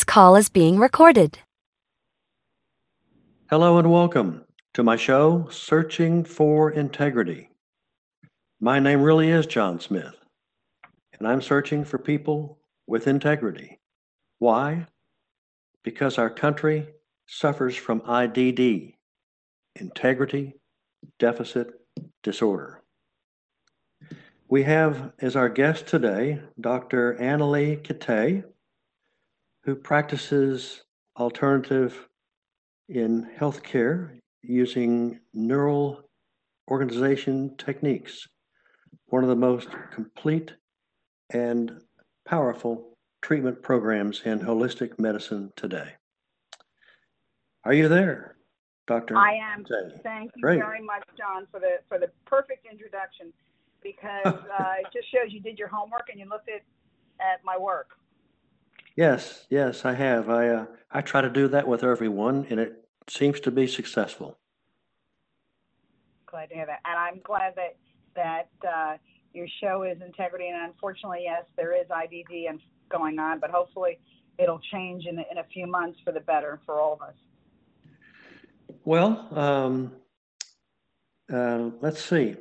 This call is being recorded. Hello and welcome to my show, Searching for Integrity. My name really is John Smith, and I'm searching for people with integrity. Why? Because our country suffers from IDD, Integrity Deficit Disorder. We have as our guest today Dr. Annalee Kitay, who practices alternative in healthcare using neural organization techniques, one of the most complete and powerful treatment programs in holistic medicine today. Are you there, Dr. I am. Thank you Great. very much, John, for the for the perfect introduction because uh, it just shows you did your homework and you looked at at my work. Yes, yes, I have. I uh, I try to do that with everyone, and it seems to be successful. Glad to hear that, and I'm glad that that uh, your show is integrity. And unfortunately, yes, there is IDD and going on, but hopefully it'll change in in a few months for the better for all of us. Well, um, uh, let's see.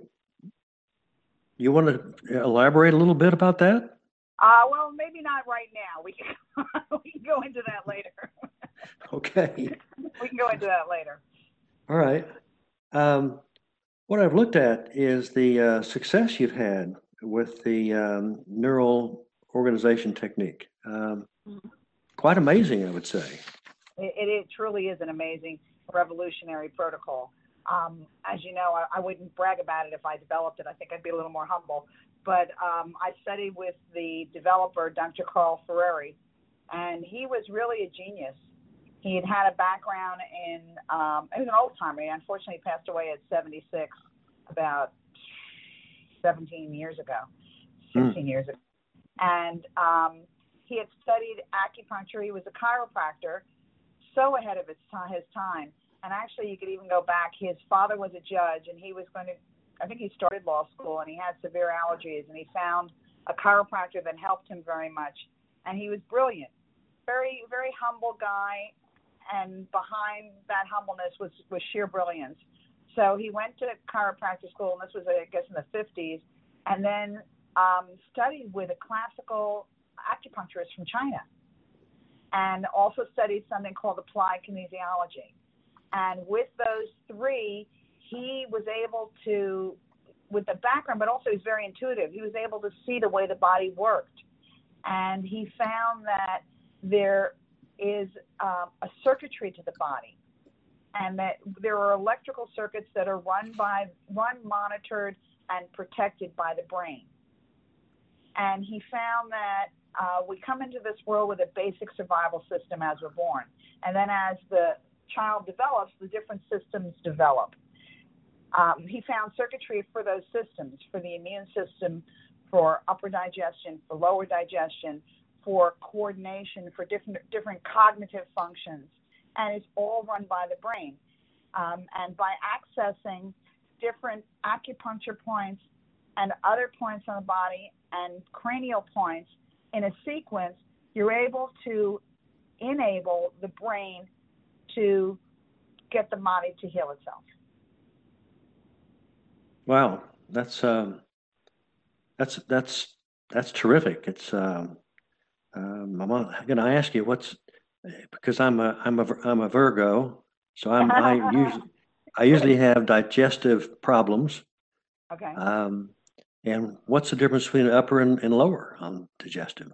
You want to elaborate a little bit about that? Uh, well, maybe not right now. We can we can go into that later. Okay. we can go into that later. All right. Um, what I've looked at is the uh, success you've had with the um, neural organization technique. Um, Mhm. quite amazing, I would say. It, it, it truly is an amazing revolutionary protocol. Um, as you know, I, I wouldn't brag about it if I developed it. I think I'd be a little more humble. But um, I studied with the developer, Dr. Carl Ferreri, and he was really a genius. He had had a background in, um, he was an old timer. He unfortunately passed away at 76 about 17 years ago, Hmm. 16 years ago. And um, he had studied acupuncture. He was a chiropractor, so ahead of his time, his time. And actually, you could even go back. His father was a judge, and he was going to. I think he started law school, and he had severe allergies, and he found a chiropractor that helped him very much. And he was brilliant, very very humble guy, and behind that humbleness was was sheer brilliance. So he went to chiropractic school, and this was I guess in the 50s, and then um, studied with a classical acupuncturist from China, and also studied something called applied kinesiology. And with those three, he was able to, with the background, but also he's very intuitive. He was able to see the way the body worked, and he found that there is um, a circuitry to the body, and that there are electrical circuits that are run by, run, monitored, and protected by the brain. And he found that uh, we come into this world with a basic survival system as we're born, and then as the child develops, the different systems develop. Um, he found circuitry for those systems, for the immune system, for upper digestion, for lower digestion, for coordination, for different different cognitive functions, and it's all run by the brain. Um, and by accessing different acupuncture points and other points on the body and cranial points in a sequence, you're able to enable the brain to get the body to heal itself. Wow, that's um, that's that's that's terrific. It's um, um, I'm going to ask you what's because I'm a I'm a I'm a Virgo, so I'm I usually I usually have digestive problems. Okay. Um, and what's the difference between upper and, and lower on digestive?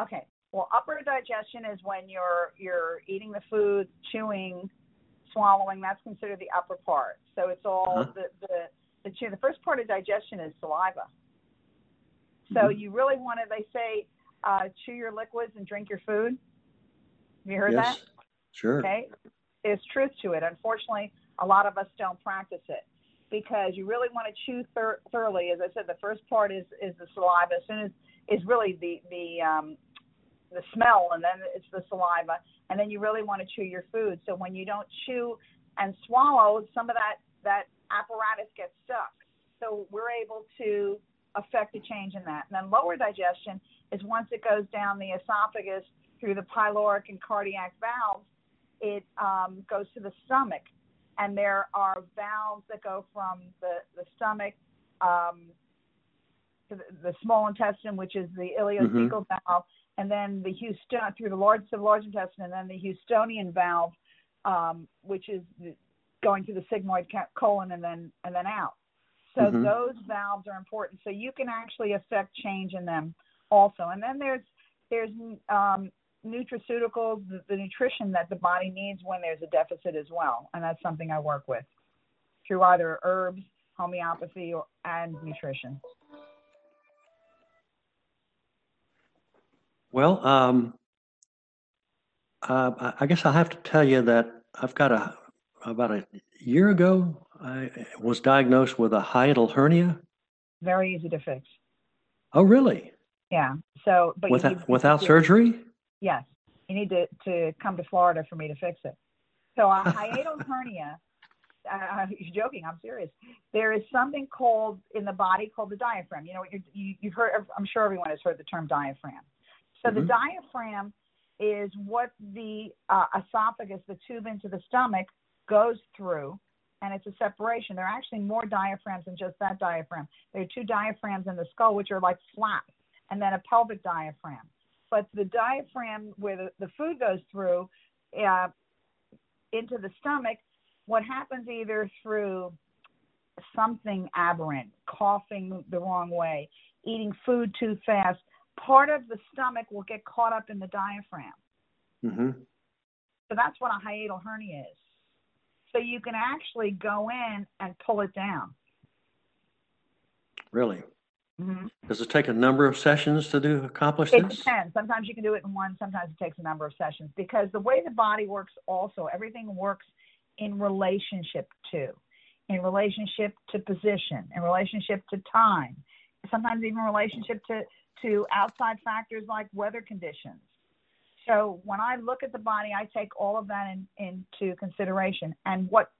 Okay. Well, upper digestion is when you're you're eating the food, chewing, swallowing. That's considered the upper part. So it's all Uh-huh. the the the. The first part of digestion is saliva. So Mhm. you really want to. They say uh, chew your liquids and drink your food. Have you heard that? sure. Okay. There's truth to it. Unfortunately, a lot of us don't practice it because you really want to chew thir- thoroughly. As I said, the first part is is the saliva. As soon as is really the the um, the smell, and then it's the saliva, and then you really want to chew your food. So when you don't chew and swallow, some of that that apparatus gets stuck. So we're able to affect a change in that. And then lower digestion is once it goes down the esophagus through the pyloric and cardiac valves, it um, goes to the stomach. And there are valves that go from the, the stomach um, to the, the, small intestine, which is the ileocecal mm-hmm. valve, and then the Houston through the large to the large intestine, and then the Houstonian valve, um, which is going to the sigmoid colon and then and then out. So mm-hmm. those valves are important. So you can actually affect change in them also. And then there's there's um, nutraceuticals, the, the nutrition that the body needs when there's a deficit as well, and that's something I work with through either herbs, homeopathy, or, and nutrition. Well, um, uh, I guess I'll have to tell you that I've got a about a year ago I was diagnosed with a hiatal hernia. Very easy to fix. Oh, really? Yeah. So, but without without surgery? Yes. You need to to come to Florida for me to fix it. So a hiatal hernia. Uh, you're joking. I'm serious. There is something called in the body called the diaphragm. You know, you, you've heard. I'm sure everyone has heard the term diaphragm. So mm-hmm. the diaphragm is what the uh, esophagus, the tube into the stomach, goes through, and it's a separation. There are actually more diaphragms than just that diaphragm. There are two diaphragms in the skull, which are like flaps, and then a pelvic diaphragm. But the diaphragm, where the, the food goes through uh, into the stomach, what happens either through something aberrant, coughing the wrong way, eating food too fast, part of the stomach will get caught up in the diaphragm. Mm-hmm. So that's what a hiatal hernia is. So you can actually go in and pull it down. Really? Mm-hmm. Does it take a number of sessions to do accomplish it this? It depends. Sometimes you can do it in one. Sometimes it takes a number of sessions because the way the body works, also everything works in relationship to, in relationship to position, in relationship to time, sometimes even relationship to to outside factors like weather conditions. So when I look at the body, I take all of that in, into consideration. And what,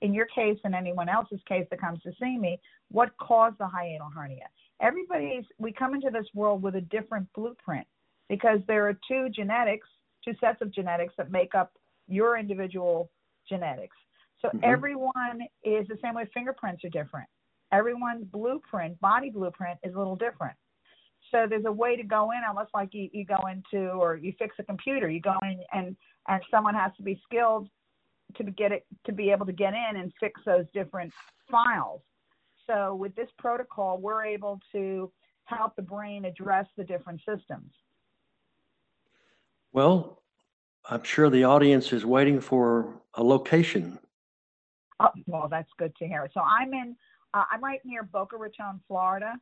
in your case and anyone else's case that comes to see me, what caused the hiatal hernia? Everybody's, we come into this world with a different blueprint because there are two genetics, two sets of genetics that make up your individual genetics. So mm-hmm. everyone is the same way fingerprints are different. Everyone's blueprint, body blueprint, is a little different. So there's a way to go in, almost like you, you go into or you fix a computer. You go in and and someone has to be skilled to get it to be able to get in and fix those different files. So with this protocol, we're able to help the brain address the different systems. Well, I'm sure the audience is waiting for a location. Oh, well, that's good to hear. So I'm in, uh, I'm right near Boca Raton, Florida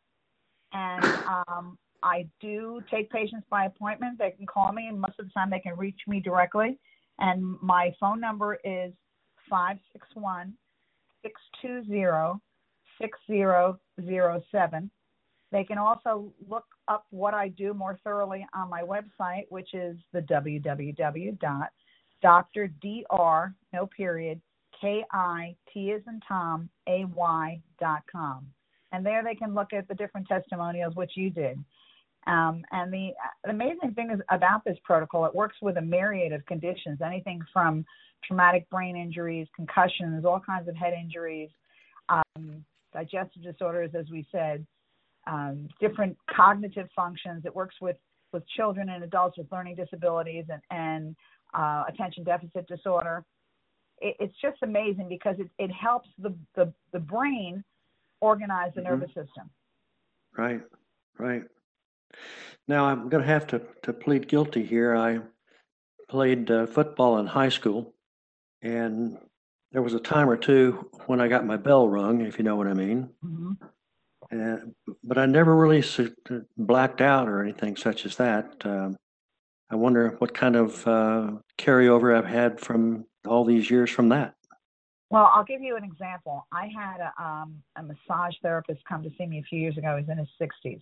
and um, I do take patients by appointment. They can call me, and most of the time they can reach me directly. And my phone number is 561 620 6007. They can also look up what I do more thoroughly on my website, which is the www.drdr, no period, K-I-T is in Tom, A-Y dot com and there they can look at the different testimonials which you did. Um, and the, the amazing thing is about this protocol, it works with a myriad of conditions, anything from traumatic brain injuries, concussions, all kinds of head injuries, um, digestive disorders, as we said, um, different cognitive functions. It works with, with children and adults with learning disabilities and, and uh, attention deficit disorder. It, it's just amazing because it, it helps the, the, the brain organize the mm-hmm. nervous system. Right, right. Now I'm going to have to, to plead guilty here. I played uh, football in high school, and there was a time or two when I got my bell rung, if you know what I mean. Mm-hmm. And, but I never really blacked out or anything such as that. Um, I wonder what kind of uh, carryover I've had from all these years from that. Well, I'll give you an example. I had a, um, a massage therapist come to see me a few years ago. He's in his 60s.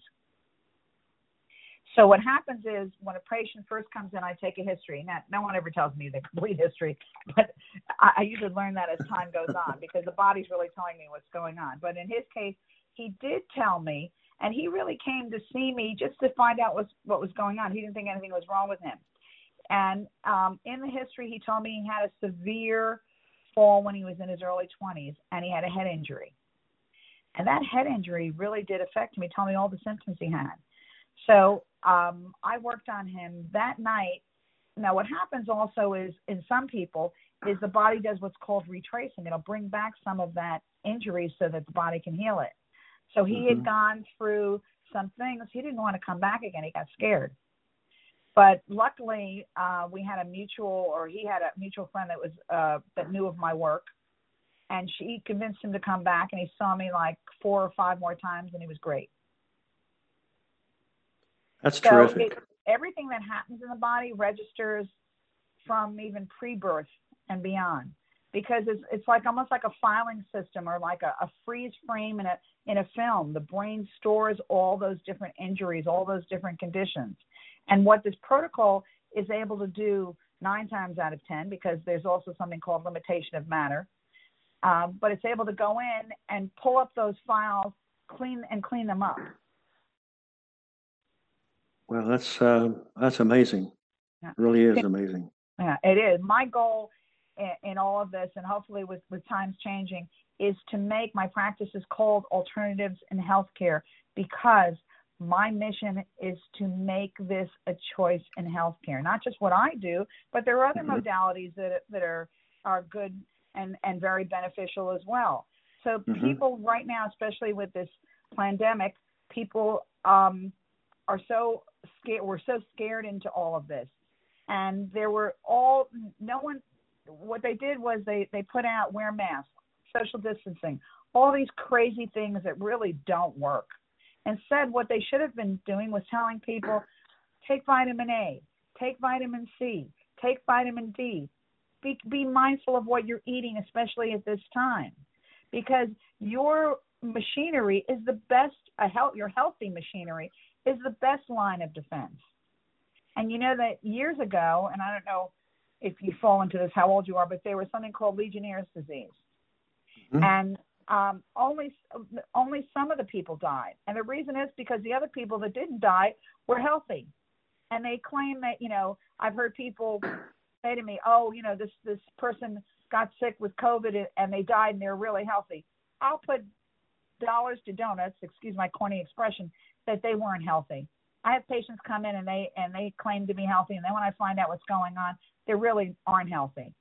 So what happens is when a patient first comes in, I take a history. Now, no one ever tells me the complete history, but I, I usually learn that as time goes on because the body's really telling me what's going on. But in his case, he did tell me, and he really came to see me just to find out what what was going on. He didn't think anything was wrong with him. And um, in the history, he told me he had a severe fall when he was in his early 20s and he had a head injury. And that head injury really did affect. He told me all the symptoms he had. So um, I worked on him that night. Now, what happens also is in some people is the body does what's called retracing. It'll bring back some of that injury so that the body can heal it. So he mm-hmm. had gone through some things. He didn't want to come back again. He got scared. But luckily, uh, we had a mutual, or he had a mutual friend that was uh, that knew of my work, and she convinced him to come back. And he saw me like four or five more times, and he was great. That's so terrific. It, everything that happens in the body registers from even pre-birth and beyond because it's it's like almost like a filing system or like a, a freeze frame in a in a film. The brain stores all those different injuries, all those different conditions. And what this protocol is able to do nine times out of ten, because there's also something called limitation of matter, um, but it's able to go in and pull up those files, clean and clean them up. Well, that's uh, that's amazing. Yeah. It really is amazing. Yeah, it is. My goal in, all of this, and hopefully with, with times changing, is to make my practices called alternatives in healthcare because my mission is to make this a choice in healthcare. Not just what I do, but there are other mm-hmm. modalities that that are are good and and very beneficial as well. So mm-hmm. people right now, especially with this pandemic, people um, are so scared. We're so scared into all of this, and there were all no one what they did was they they put out wear masks, social distancing, all these crazy things that really don't work. Instead, what they should have been doing was telling people, take vitamin A, take vitamin C, take vitamin D. Be, be mindful of what you're eating, especially at this time, because your machinery is the best. A health, your healthy machinery is the best line of defense. And you know that years ago, and I don't know if you fall into this, how old you are, but there was something called Legionnaire's disease, mm-hmm. and um, only only some of the people died, and the reason is because the other people that didn't die were healthy, and they claim that you know I've heard people say to me, oh, you know this this person got sick with COVID and they died and they're really healthy. I'll put dollars to donuts, excuse my corny expression, that they weren't healthy. I have patients come in and they and they claim to be healthy, and then when I find out what's going on, they really aren't healthy.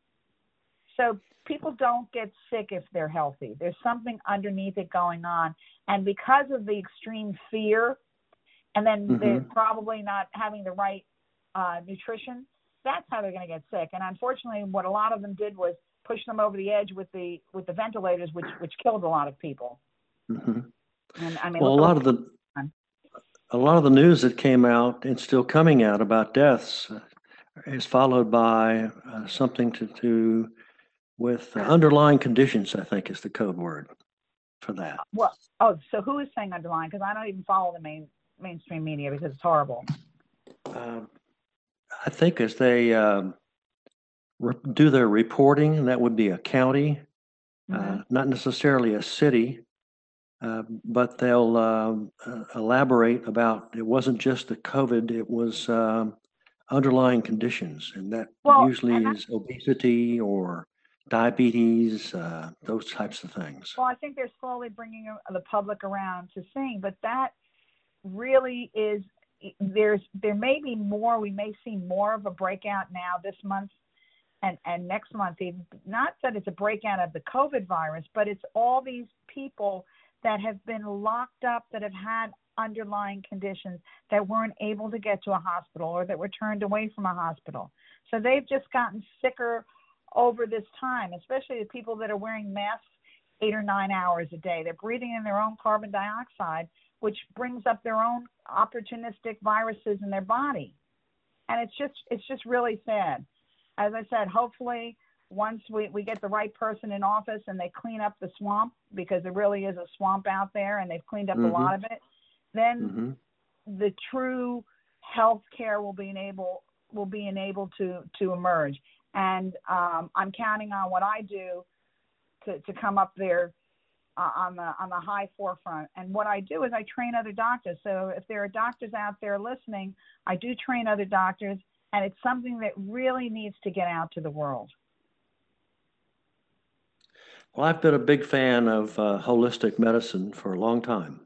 So people don't get sick if they're healthy. There's something underneath it going on, and because of the extreme fear, and then mm-hmm. they're probably not having the right uh, nutrition, that's how they're going to get sick. And unfortunately, what a lot of them did was push them over the edge with the with the ventilators, which which killed a lot of people. Mm-hmm. And I mean, well, a lot of the a lot of the news that came out and still coming out about deaths is followed by uh, something to do with uh, underlying conditions. I think is the code word for that. Well, oh, so who is saying underlying? Because I don't even follow the main mainstream media because it's horrible. Um, I think as they um, re- do their reporting, that would be a county, uh, mm-hmm. not necessarily a city. Uh, but they'll um, uh, elaborate about it wasn't just the COVID, it was um, underlying conditions, and that well, usually and is obesity or diabetes, uh, those types of things. Well, I think they're slowly bringing the public around to seeing, but that really is there's there may be more. We may see more of a breakout now this month and and next month. Even not that it's a breakout of the COVID virus, but it's all these people that have been locked up that have had underlying conditions that weren't able to get to a hospital or that were turned away from a hospital. So they've just gotten sicker over this time, especially the people that are wearing masks eight or nine hours a day. They're breathing in their own carbon dioxide, which brings up their own opportunistic viruses in their body. And it's just it's just really sad. As I said, hopefully once we, we get the right person in office and they clean up the swamp because there really is a swamp out there and they've cleaned up mm-hmm. a lot of it, then mm-hmm. the true health care will be enabled will be enabled to to emerge. And um, I'm counting on what I do to, to come up there uh, on the on the high forefront. And what I do is I train other doctors. So if there are doctors out there listening, I do train other doctors and it's something that really needs to get out to the world. Well, I've been a big fan of uh, holistic medicine for a long time.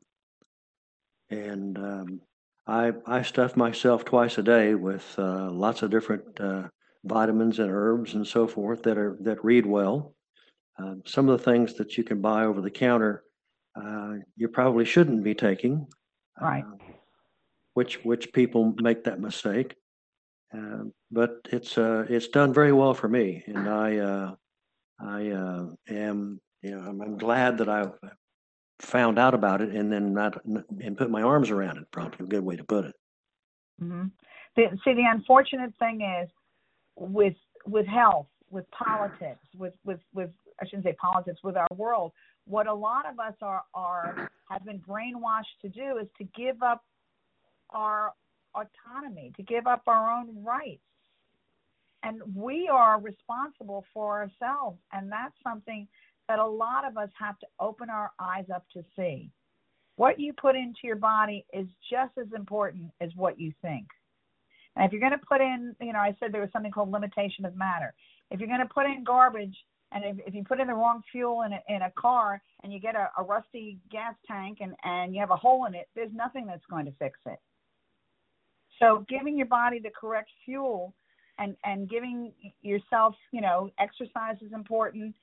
And um, I, I stuff myself twice a day with uh, lots of different uh, vitamins and herbs and so forth that are that read well. Um, some of the things that you can buy over the counter, uh, you probably shouldn't be taking. Right. uh, which which people make that mistake. Uh, but it's uh, it's done very well for me, and I uh, I uh, am you know I'm, I'm glad that I found out about it and then not and put my arms around it. Probably a good way to put it. mm-hmm. The, see, the unfortunate thing is with with health, with politics, with with with I shouldn't say politics, with our world. What a lot of us are are have been brainwashed to do is to give up our autonomy, to give up our own rights. And we are responsible for ourselves. And that's something that a lot of us have to open our eyes up to see. What you put into your body is just as important as what you think. And if you're going to put in, you know, I said there was something called limitation of matter. If you're going to put in garbage, and if, if you put in the wrong fuel in a, in a car and you get a, a rusty gas tank and, and you have a hole in it, there's nothing that's going to fix it. So giving your body the correct fuel and, and giving yourself, you know, exercise is important.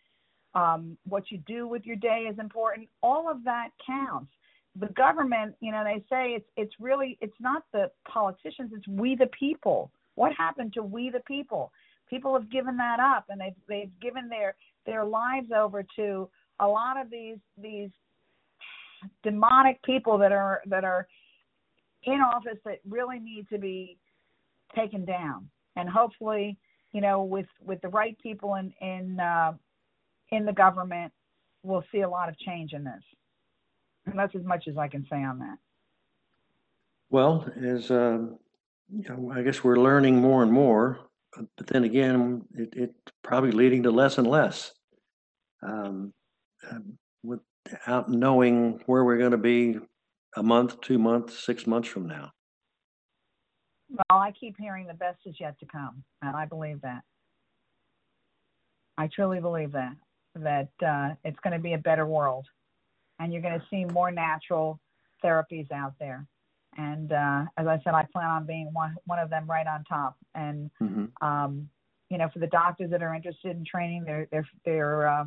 Um, what you do with your day is important. All of that counts. The government, you know, they say it's it's really it's not the politicians, it's we the people. What happened to we the people? People have given that up and they've they've given their their lives over to a lot of these these demonic people that are that are in office that really need to be taken down. And hopefully, you know, with with the right people in in uh, in the government, we'll see a lot of change in this. And that's as much as I can say on that. Well, as um, you know, I guess we're learning more and more, but then again, it, it's probably leading to less and less. Um, um, without knowing where we're going to be a month, two months, six months from now. Well, I keep hearing the best is yet to come, and I believe that. I truly believe that that uh, it's going to be a better world, and you're going to see more natural therapies out there. And uh, as I said, I plan on being one one of them right on top. And hmm um, you know, for the doctors that are interested in training, they're they're they're uh,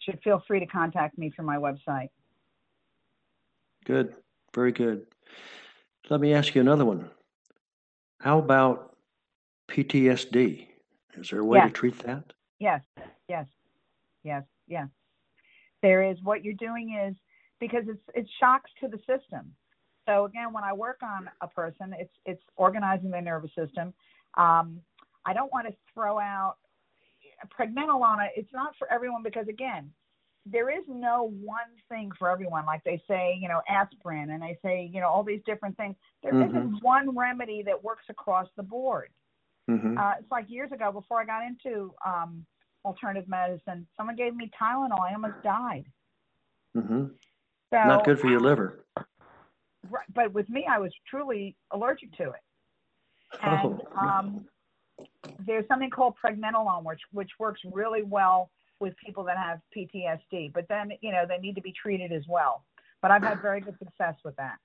should feel free to contact me through my website. Good, very good. Let me ask you another one. How about PTSD? Is there a way to treat that? Yes, yes, yes, yes. There is what you're doing is because it's it's shocks to the system. So again, when I work on a person, it's it's organizing their nervous system. Um, I don't want to throw out a pregnenolone. It's not for everyone because again, there is no one thing for everyone. Like they say, you know, aspirin, and they say, you know, all these different things. There Mhm. not one remedy that works across the board. hmm Uh, it's like years ago before I got into um, alternative medicine. Someone gave me Tylenol. I almost died. hmm So Not good for your liver. right, but with me, I was truly allergic to it. And Oh, um, there's something called pregnenolone, which which works really well with people that have PTSD. But then you know they need to be treated as well. But I've had very good success with that.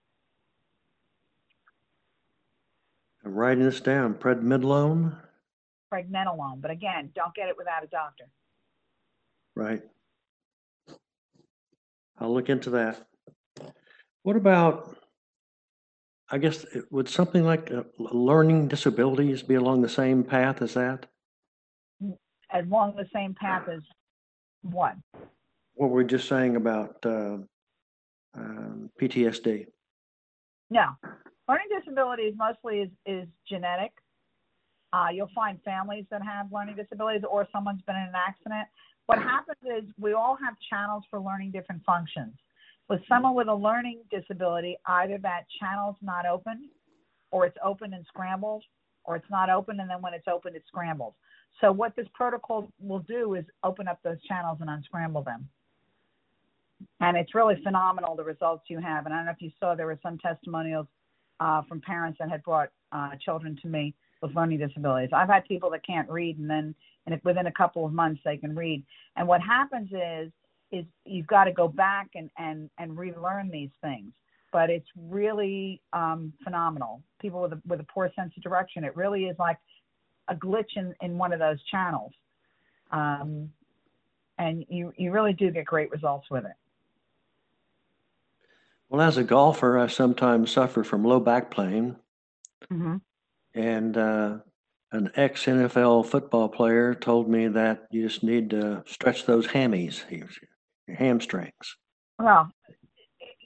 I'm writing this down. Prednisolone, Pregnenolone. But again, don't get it without a doctor. right? I'll look into that. What about, I guess, it- would something like uh, learning disabilities be along the same path as that? Along the same path as what? What we're just saying about uh, um, PTSD. No. Learning disabilities mostly is, is genetic. Uh, you'll find families that have learning disabilities or someone's been in an accident. What happens is we all have channels for learning different functions. With someone with a learning disability, either that channel's not open or it's open and scrambled, or it's not open and then when it's open, it's scrambled. So what this protocol will do is open up those channels and unscramble them. And it's really phenomenal the results you have. And I don't know if you saw there were some testimonials uh, from parents that had brought uh, children to me with learning disabilities. I've had people that can't read, and then and within a couple of months they can read. And what happens is is you've got to go back and and and relearn these things. But it's really um, phenomenal. People with a with a poor sense of direction, it really is like a glitch in in one of those channels. Um, and you you really do get great results with it. Well, as a golfer, I sometimes suffer from low back pain, Mm-hmm. And uh, an ex NFL football player told me that you just need to stretch those hammies, your hamstrings. Well,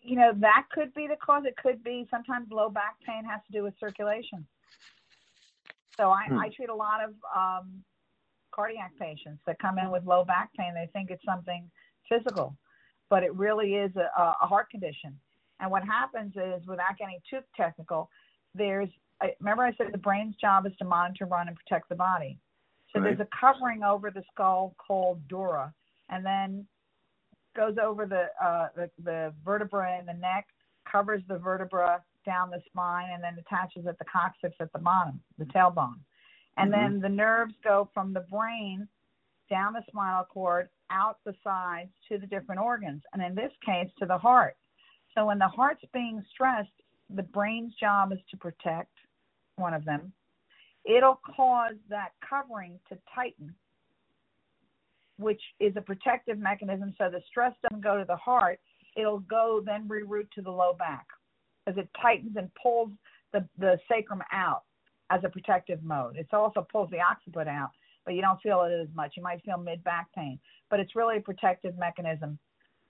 you know that could be the cause. It could be sometimes low back pain has to do with circulation. So I, Hmm. I treat a lot of um, cardiac patients that come in with low back pain. They think it's something physical, but it really is a, a heart condition. And what happens is, without getting too technical, there's I, remember I said the brain's job is to monitor, run, and protect the body. So there's a covering over the skull called dura, and then goes over the, uh, the the vertebra in the neck, covers the vertebra down the spine, and then attaches at the coccyx at the bottom, the tailbone. And then the nerves go from the brain down the spinal cord, out the sides to the different organs, and in this case to the heart. So when the heart's being stressed, the brain's job is to protect one of them. It'll cause that covering to tighten, which is a protective mechanism so the stress doesn't go to the heart. It'll go then reroute to the low back as it tightens and pulls the, the sacrum out as a protective mode. It also pulls the occiput out, but you don't feel it as much. You might feel mid back pain, but it's really a protective mechanism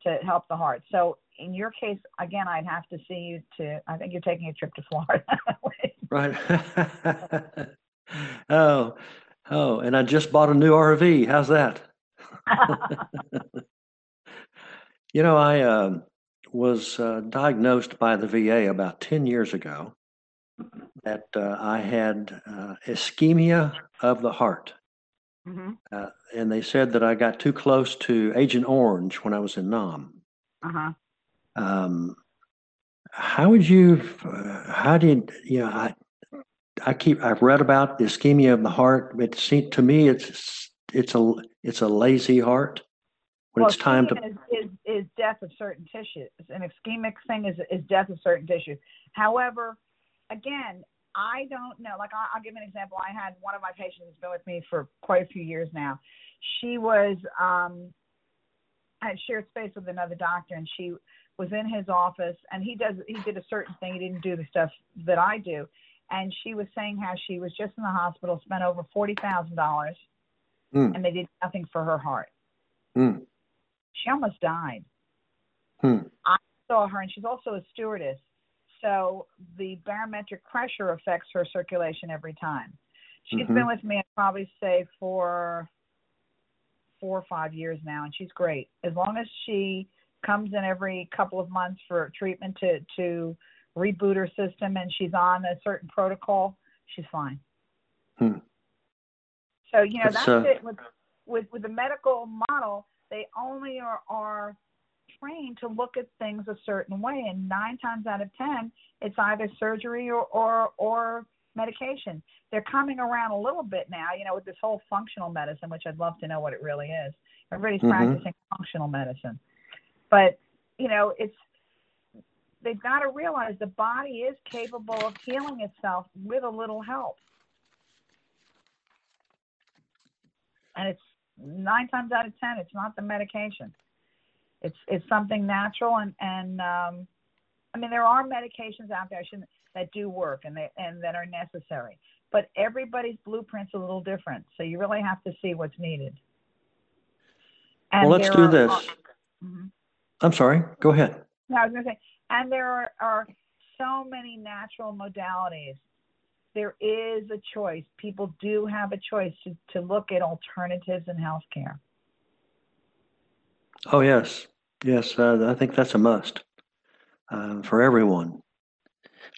to help the heart. So in your case, again, I'd have to see you to. I think you're taking a trip to Florida. Right. oh, oh, and I just bought a new RV. How's that? You know, I um, was uh, diagnosed by the VA about 10 years ago that uh, I had uh, ischemia of the heart. hmm Uh, and they said that I got too close to Agent Orange when I was in Nam. Uh huh. Um, how would you, uh, how did, you know, I, I keep, I've read about the ischemia of the heart. but seemed to me it's, it's a, it's a lazy heart when well, it's time to, is, is, is death of certain tissues. An ischemic thing is is death of certain tissues. However, again, I don't know. Like I'll, I'll give an example. I had one of my patients who's been with me for quite a few years now. She was um, I had shared space with another doctor, and she was in his office, and he does he did a certain thing. He didn't do the stuff that I do, and she was saying how she was just in the hospital, spent over forty thousand dollars, Hmm. and they did nothing for her heart. Hmm. She almost died. Hmm. I saw her, and she's also a stewardess. So the barometric pressure affects her circulation every time. She's Mhm. been with me, I'd probably say, for four or five years now, and she's great. As long as she comes in every couple of months for treatment to to reboot her system, and she's on a certain protocol, she's fine. Hmm. So you know That's, that's, uh, it with with with the medical model. They only are are trained to look at things a certain way, and nine times out of ten, it's either surgery or or or medication. They're coming around a little bit now, you know, with this whole functional medicine, which I'd love to know what it really is. Everybody's Mhm. practicing functional medicine, but you know, it's they've got to realize the body is capable of healing itself with a little help. And it's nine times out of ten, it's not the medication. It's it's something natural and and um, I mean there are medications out there I shouldn't, that do work and they and that are necessary, but everybody's blueprint's a little different, so you really have to see what's needed. well, let's do are- this. Mhm. I'm sorry. Go ahead. No, I was going to say, and there are, are so many natural modalities. There is a choice. People do have a choice to, to look at alternatives in healthcare. Oh, yes. Yes. Uh, I think that's a must uh, for everyone.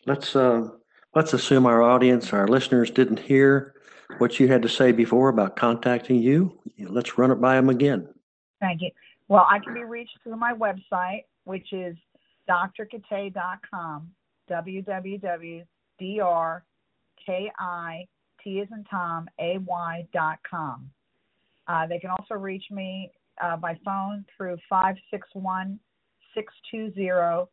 Let's, uh, let's assume our audience, our listeners didn't hear what you had to say before about contacting you. Let's run it by them again. Thank you. Well, I can be reached through my website, which is drkitay.com, www.drkit as in Tom, ay dot com. Uh, they can also reach me uh, by phone through 561 620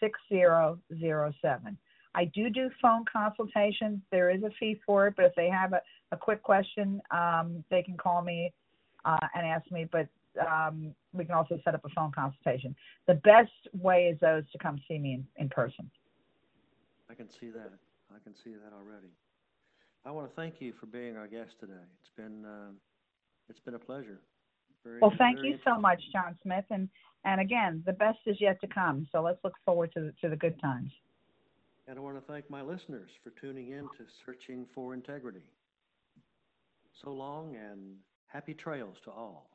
6007. I do do phone consultations. There is a fee for it, but if they have a, a quick question, um, they can call me uh, and ask me. But um, we can also set up a phone consultation. The best way is those to come see me in, in person. I can see that. I can see that already. I want to thank you for being our guest today. It's been, um, it's been a pleasure. Very- Well, thank you so much, John Smith, and and again, the best is yet to come. So let's look forward to the, to the good times. And I want to thank my listeners for tuning in to Searching for Integrity. So long and happy trails to all.